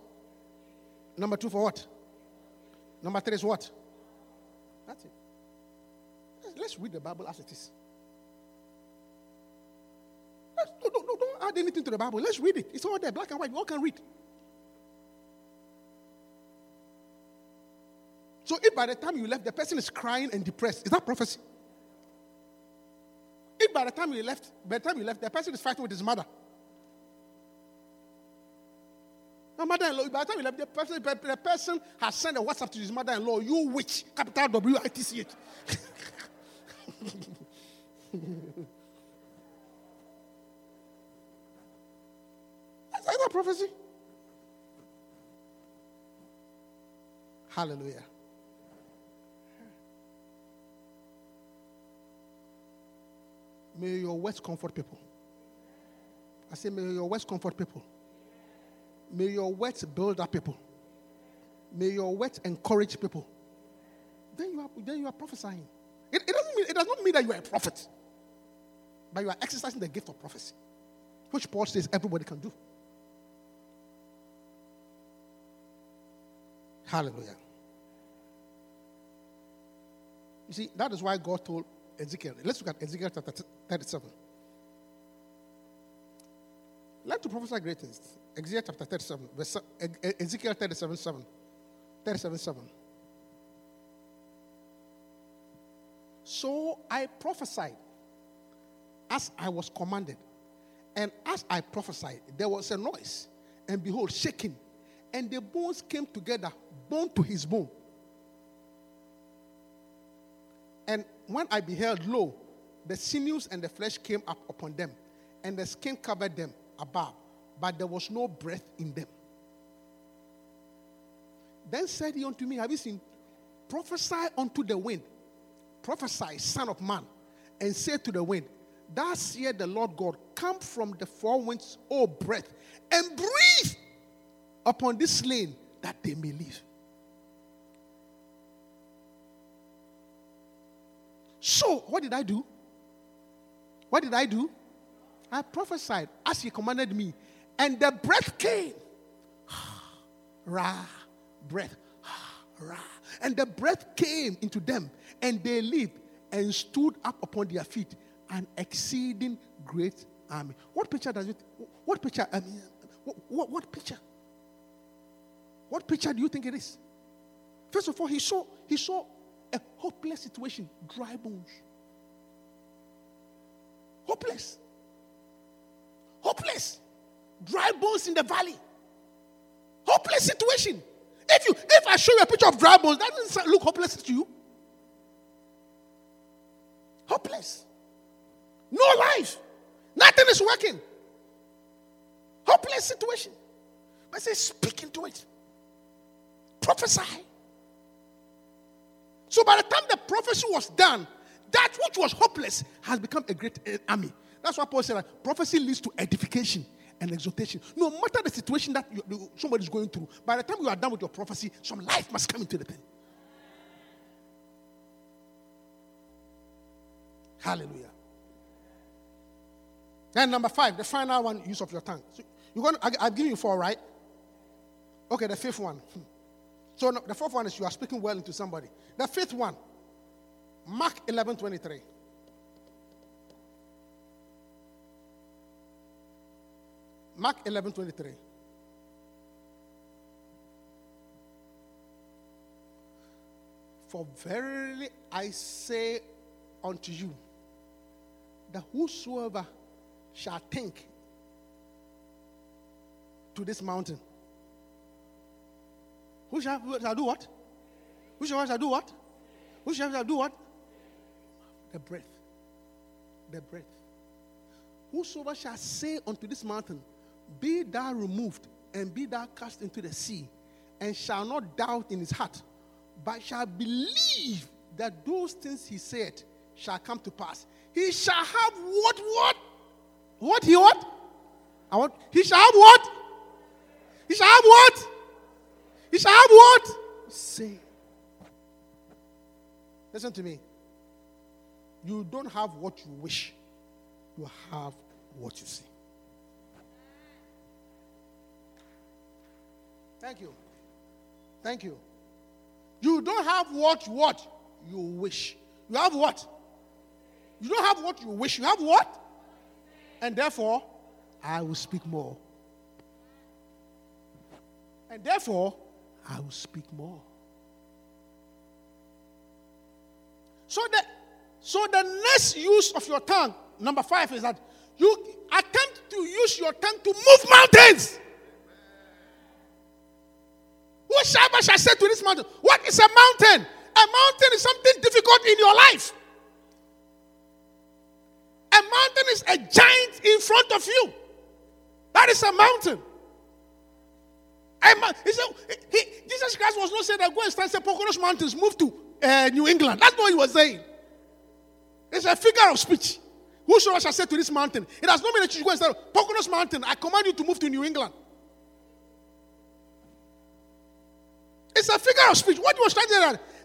Number two for what? Number three is what? That's it. Let's read the Bible as it is. Let's, no, no, no, don't add anything to the Bible. Let's read it. It's all there, black and white. You all can read. So if by the time you left, the person is crying and depressed, is that prophecy? If by the time you left, by the time you left, the person is fighting with his mother. The mother-in-law, by the time you left, the person, the person has sent a WhatsApp to his mother-in-law, you witch, capital W-I-T-C-H. Is that prophecy? Hallelujah. May your words comfort people. I say, may your words comfort people. May your words build up people. May your words encourage people. Then you are, then you are prophesying. It, it, doesn't mean, it does not mean that you are a prophet, but you are exercising the gift of prophecy, which Paul says everybody can do. Hallelujah. You see, that is why God told Ezekiel. Let's look at Ezekiel chapter 37. Learn to prophesy great things. Ezekiel chapter 37, verse, Ezekiel 37 7. 37 7. So I prophesied as I was commanded. And as I prophesied, there was a noise, and behold, shaking, and the bones came together, bone to his bone. And when I beheld, lo, the sinews and the flesh came up upon them, and the skin covered them above, but there was no breath in them. Then said he unto me, Have you seen? Prophesy unto the wind, prophesy, son of man, and say to the wind, Thus saith the Lord God, Come from the four winds, O breath, and breathe upon this slain that they may live. So, what did I do? What did I do? I prophesied as he commanded me, and the breath came. Ra, breath. Ra. And the breath came into them, and they lived and stood up upon their feet, an exceeding great army. What picture does it? What picture? I mean, what, what, what picture? What picture do you think it is? First of all, he saw he saw a hopeless situation, dry bones. Hopeless. Hopeless. Dry bones in the valley. Hopeless situation. If you if I show you a picture of dry bones, that doesn't look hopeless to you. Hopeless. No life. Nothing is working. Hopeless situation. But say, speak into it. Prophesy. So by the time the prophecy was done, that which was hopeless has become a great eh, army. That's why Paul said that prophecy leads to edification and exhortation. No matter the situation that you, somebody is going through, by the time you are done with your prophecy, some life must come into the thing. Hallelujah. And number five, the final one, use of your tongue. So you're going to, I, I've given you four, right? Okay, the fifth one. Hmm. So the fourth one is you are speaking well into somebody. The fifth one, Mark 11 23. Mark 11 23. For verily I say unto you, that whosoever shall think to this mountain, who shall, shall do what? Who shall, shall do what? Who shall, shall do what? The breath. The breath. Whosoever shall say unto this mountain, Be thou removed, and be thou cast into the sea, and shall not doubt in his heart, but shall believe that those things he said shall come to pass. He shall have what? What? What he what? I want. He shall have what? He shall have what? He shall have what? Say. Listen to me. You don't have what you wish, you have what you see. Thank you. Thank you. You don't have what what you wish. You have what? You don't have what you wish. You have what? And therefore, I will speak more. And therefore, I will speak more. So the, so the next use of your tongue, number five, is that you attempt to use your tongue to move mountains. What shall I say to this mountain? What is a mountain? A mountain is something difficult in your life. A mountain is a giant in front of you. That is a mountain. He said, he, Jesus Christ was not saying that go and stand say Poconos Mountains, move to uh, New England. That's not what he was saying. It's a figure of speech. Whosoever shall say to this mountain, it has not mean that you go and say, Poconos Mountain, I command you to move to New England. It's a figure of speech. What was trying to say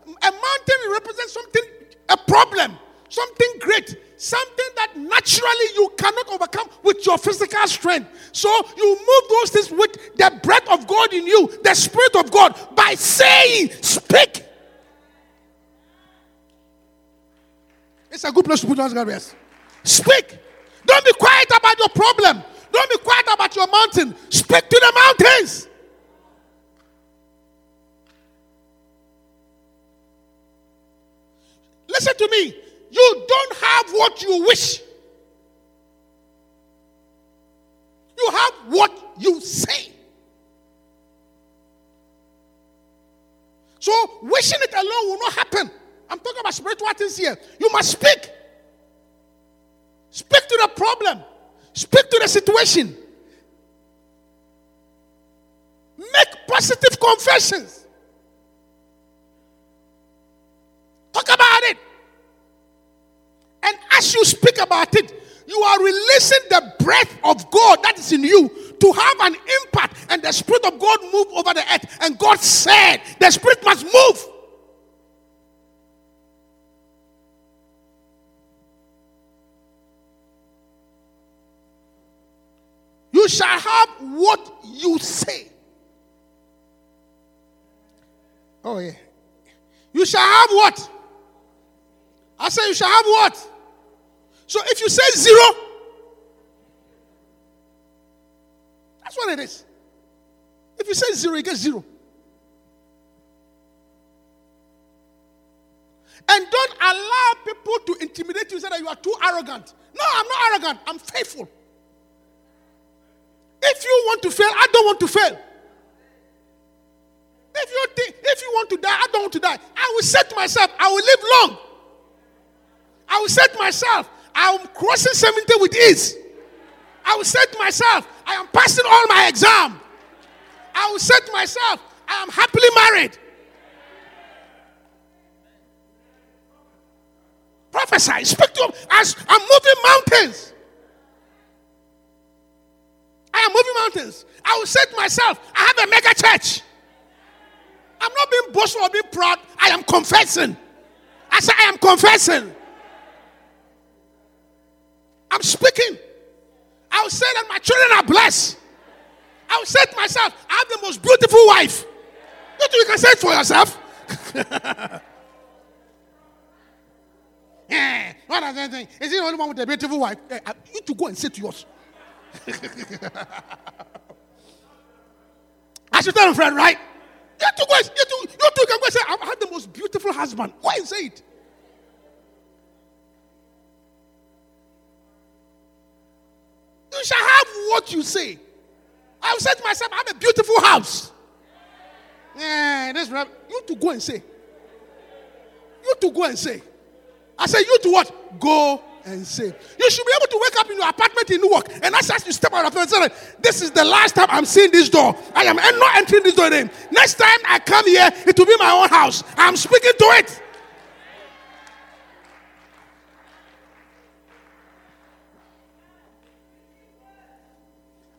a mountain represents something, a problem, something great, something that naturally you cannot overcome with your physical strength. So you move those things with the breath of God in you, the Spirit of God, by saying, Speak. It's a good place to put on guys. Speak. Don't be quiet about your problem. Don't be quiet about your mountain. Speak to the mountains. Listen to me. You don't have what you wish. You have what you say. So wishing it alone will not happen. I'm talking about spiritual things here. You must speak. Speak to the problem. Speak to the situation. Make positive confessions. Talk about it. And as you speak about it, you are releasing the breath of God that is in you to have an impact. And the Spirit of God move over the earth. And God said, the Spirit must move. You shall have what you say. Oh, yeah. You shall have what? I say, you shall have what? So if you say zero, that's what it is. If you say zero, you get zero. And don't allow people to intimidate you say that you are too arrogant. No, I'm not arrogant. I'm faithful. If you want to fail, I don't want to fail. If you think, if you want to die, I don't want to die. I will to myself, I will live long. I will to myself, I am crossing 70 with ease. I will say to myself, I am passing all my exam. I will say to myself, I am happily married. Prophesy, speak to him as I'm moving mountains. I am moving mountains. I will say to myself, I have a mega church. I'm not being boastful or being proud. I am confessing. I say, I am confessing. I'm speaking. I will say that my children are blessed. I will say to myself, I have the most beautiful wife. You you can say it for yourself? yeah. What does that? Is he the only one with a beautiful wife? Yeah, you to go and say to yours. I should tell a friend, right? You two go, you two, you two can go and say, I have the most beautiful husband. Why say it? You shall have what you say. I will say to myself, I have a beautiful house. Yeah, this right. You to go and say. You to go and say. I say, you to what? Go and say. You should be able to wake up in your apartment in Newark and as you step out of and say, This is the last time I'm seeing this door. I am not entering this door again. Next time I come here, it will be my own house. I'm speaking to it.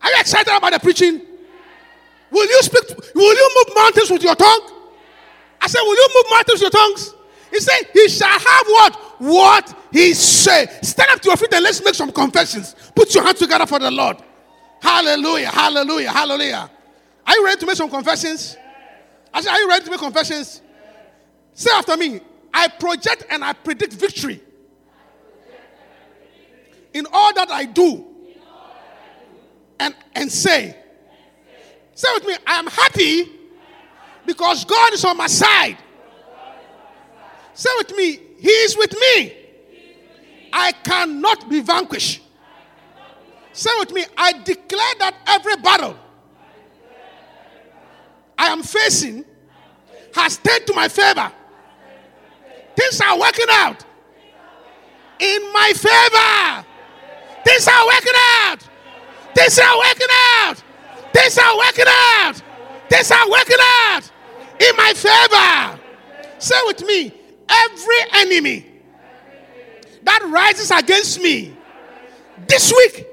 Are you excited about the preaching? Will you speak? Will you move mountains with your tongue? I said, Will you move mountains with your tongues? He said, He shall have what? What he said. Stand up to your feet and let's make some confessions. Put your hands together for the Lord. Hallelujah, hallelujah, hallelujah. Are you ready to make some confessions? I said, Are you ready to make confessions? Say after me. I project and I predict victory in all that I do and, and say. Say with me, I am happy because God is on my side. Say with me, He is with me. I cannot be vanquished. Say with me, I declare that every battle I am facing has turned to my favor. Things are working out in my favor. Things are working out. Things are working out. This are working out. This are working out in my favor. Say with me, every enemy that rises against me this week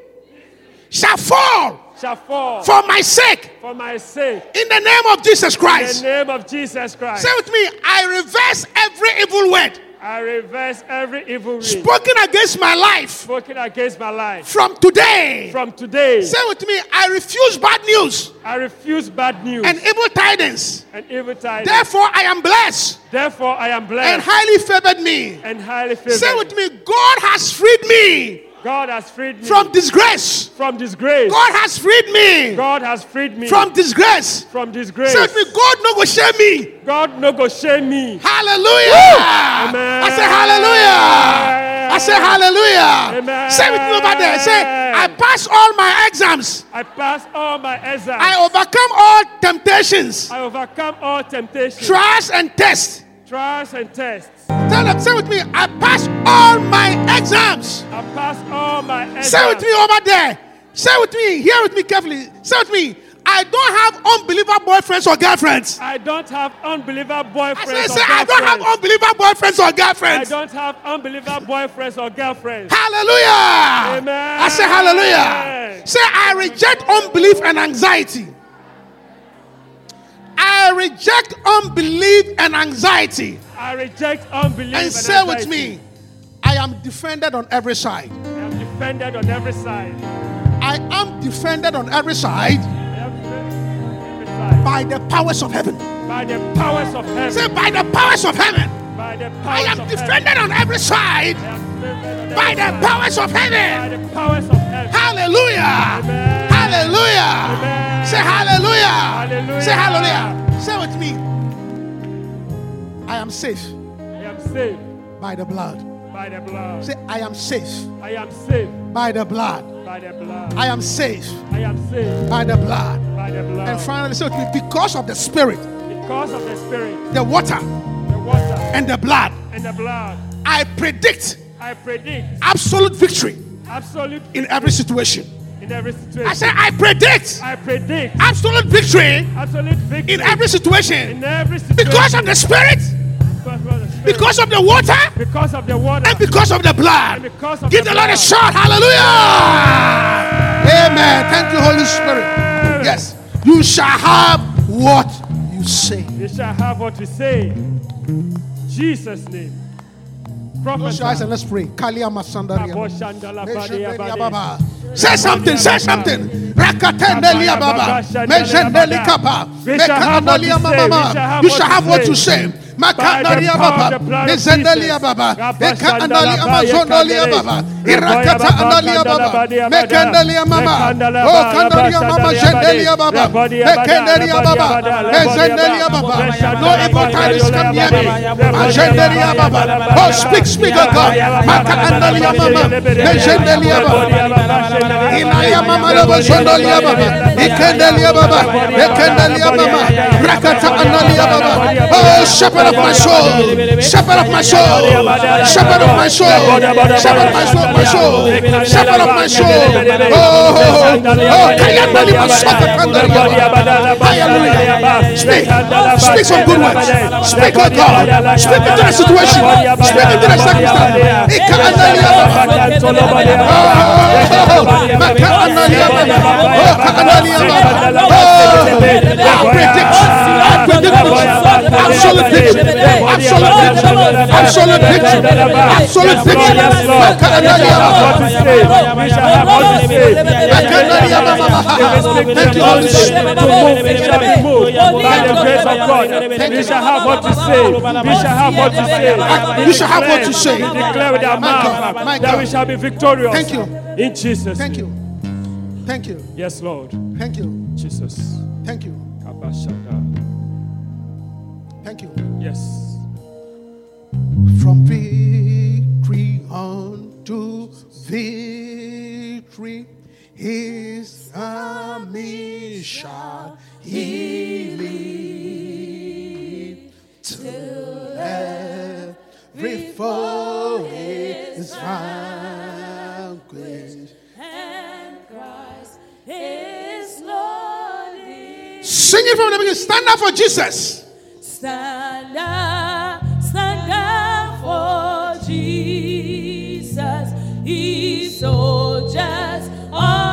shall fall shall fall for my sake. For my sake. In the name of Jesus Christ. In the name of Jesus Christ. Say with me, I reverse every evil word. I reverse every evil spoken against my life. Spoken against my life. From today. From today. Say with me, I refuse bad news. I refuse bad news. And evil tidings. And evil tidings. Therefore I am blessed. Therefore I am blessed. And highly favored me. And highly favored. Say with me, God has freed me. God has freed me from disgrace. From disgrace. God has freed me. God has freed me from disgrace. From disgrace. Say me, God no go shame me. God no go shame me. Hallelujah. Amen. I say hallelujah. I say hallelujah. Amen. Say with me over there. Say, I pass all my exams. I pass all my exams. I overcome all temptations. I overcome all temptations. Trials and tests trials and tests. Tell them, say with me, I pass all my exams. I pass all my exams. Say with me over there. Say with me, hear with me carefully. Say with me, I don't have unbeliever boyfriends or girlfriends. I don't have unbeliever boyfriends. I say, say I don't have unbeliever boyfriends or girlfriends. I don't have unbeliever boyfriends or girlfriends. Hallelujah. Amen. I say hallelujah. Say I reject unbelief and anxiety. I reject unbelief and anxiety. I reject unbelief And and say with me, I am defended on every side. I am defended on every side. I am defended on every side I am defended on every side. by the powers of heaven. By the powers of heaven. Say by the powers of heaven. By the I am defended on every side heaven. I am defended on by the powers of By heaven. the powers of heaven. Hallelujah. Amen. Hallelujah. Amen. Say hallelujah. Hallelujah. Say hallelujah. Say with me. I am safe I am safe. by the blood. by the blood. Say I am safe I am safe. by the blood. by the blood. I am safe I am safe. by the blood. by the blood. And finally, with because of the spirit, because of the spirit, the water, the water, and the blood, and the blood, I predict I predict absolute victory absolute in every situation. in every situation. I say I predict I predict absolute victory absolute victory in every situation in every situation. because of the spirit, because of the spirit, because of the water, because of the water, and because of the blood. of Give the the Lord a shout. Hallelujah. Amen. Thank you, Holy Spirit. Yes. You shall have what you say. You shall have what you say. Jesus' name. Close your eyes and let's pray. Kalia Masandaria. Aboshandala Badia Badia. Baba. Say something, say something. Rakatendelia Baba. Mejendelia Kapa. Mekandalia Mama. You shall have what you say. Makandaria Baba. Mezendelia Baba. Mekandalia Amazondalia Baba. Irakata Andalia Baba. Mekandalia Mama. Oh, Kandalia Mama Zendelia Baba. Mekandalia Baba. Mezendelia Baba. No evil tidings come near me. Mazendelia Baba. Oh, speak, speak, oh God. Makandalia Mama. Mezendelia Baba. Inaya mama labo zondolia baba. Ikendelia baba. Ikendelia mama. Rakata analia baba. Oh, shepherd of my soul. Shepherd of my soul. Shepherd of my soul. Shepherd of my soul. My soul. Shepherd of my soul. Oh, oh, oh. Masaka kandalia baba. Hallelujah. Speak. Speak some good words. Speak, oh God. Speak into the situation. Speak into the circumstance. Ikandalia baba. Absolute victory. Absolute victory. Absolute victory. Absolute victory. We shall have what we say. Thank you, Holy Spirit. To move, we shall be moved by the grace of God. We shall have what to say. We shall have what to say. You shall have what to say. We declare with our My God, mouth my that we God. shall be victorious. Thank you. In Jesus. Thank you. Thank you. Yes, Lord. Thank you. Jesus. Thank you. Kabashada. Thank you. Yes. From victory unto victory, his army shall he lead till every foe is vanquished. and Christ is Lord. Sing it from the beginning. Stand up for Jesus. Stand up, stand up for Jesus. He's soldiers the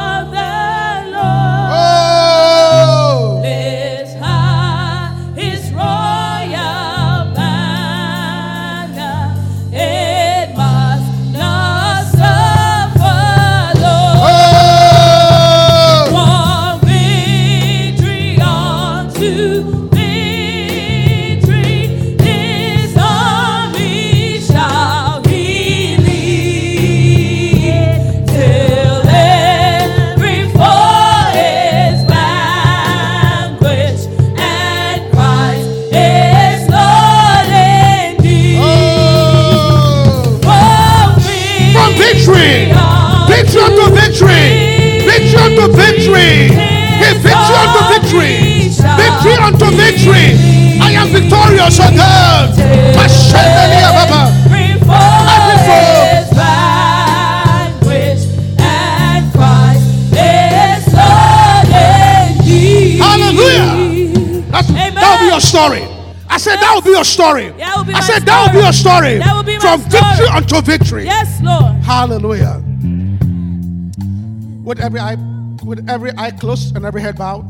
Hallelujah. That will be your story. I said yes. that will be your story. Be I said story. that will be your story. Be From story. victory unto victory. Yes, Lord. Hallelujah. With every eye, with every eye closed and every head bowed.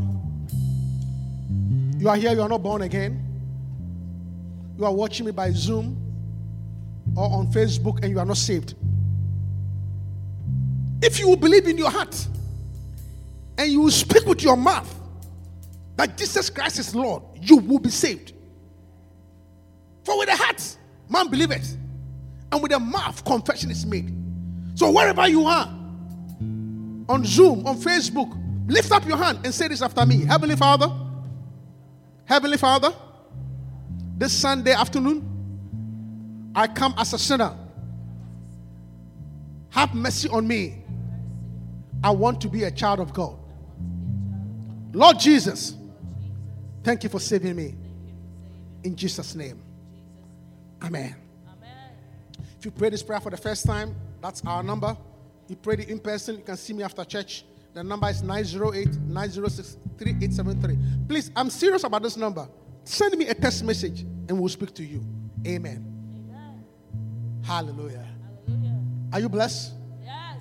You are here, you are not born again. You are watching me by Zoom or on Facebook and you are not saved. If you will believe in your heart and you will speak with your mouth that Jesus Christ is Lord, you will be saved. For with the heart, man believeth, and with the mouth, confession is made. So wherever you are, on Zoom, on Facebook, lift up your hand and say this after me Heavenly Father, Heavenly Father, this Sunday afternoon, I come as a sinner. Have mercy on me. I want to be a child of God. Lord Jesus, thank you for saving me. In Jesus' name. Amen. If you pray this prayer for the first time, that's our number. You prayed it in person, you can see me after church. The number is 908 906 3873. Please, I'm serious about this number. Send me a text message and we'll speak to you. Amen. Hallelujah. Are you blessed? Yes.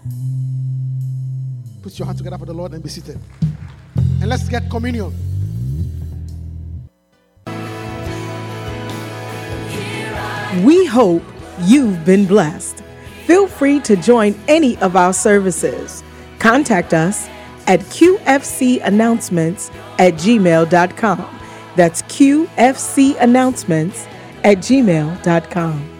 Put your hand together for the Lord and be seated. And let's get communion. We hope you've been blessed. Feel free to join any of our services. Contact us at qfcannouncements at gmail.com. That's qfcannouncements at gmail.com.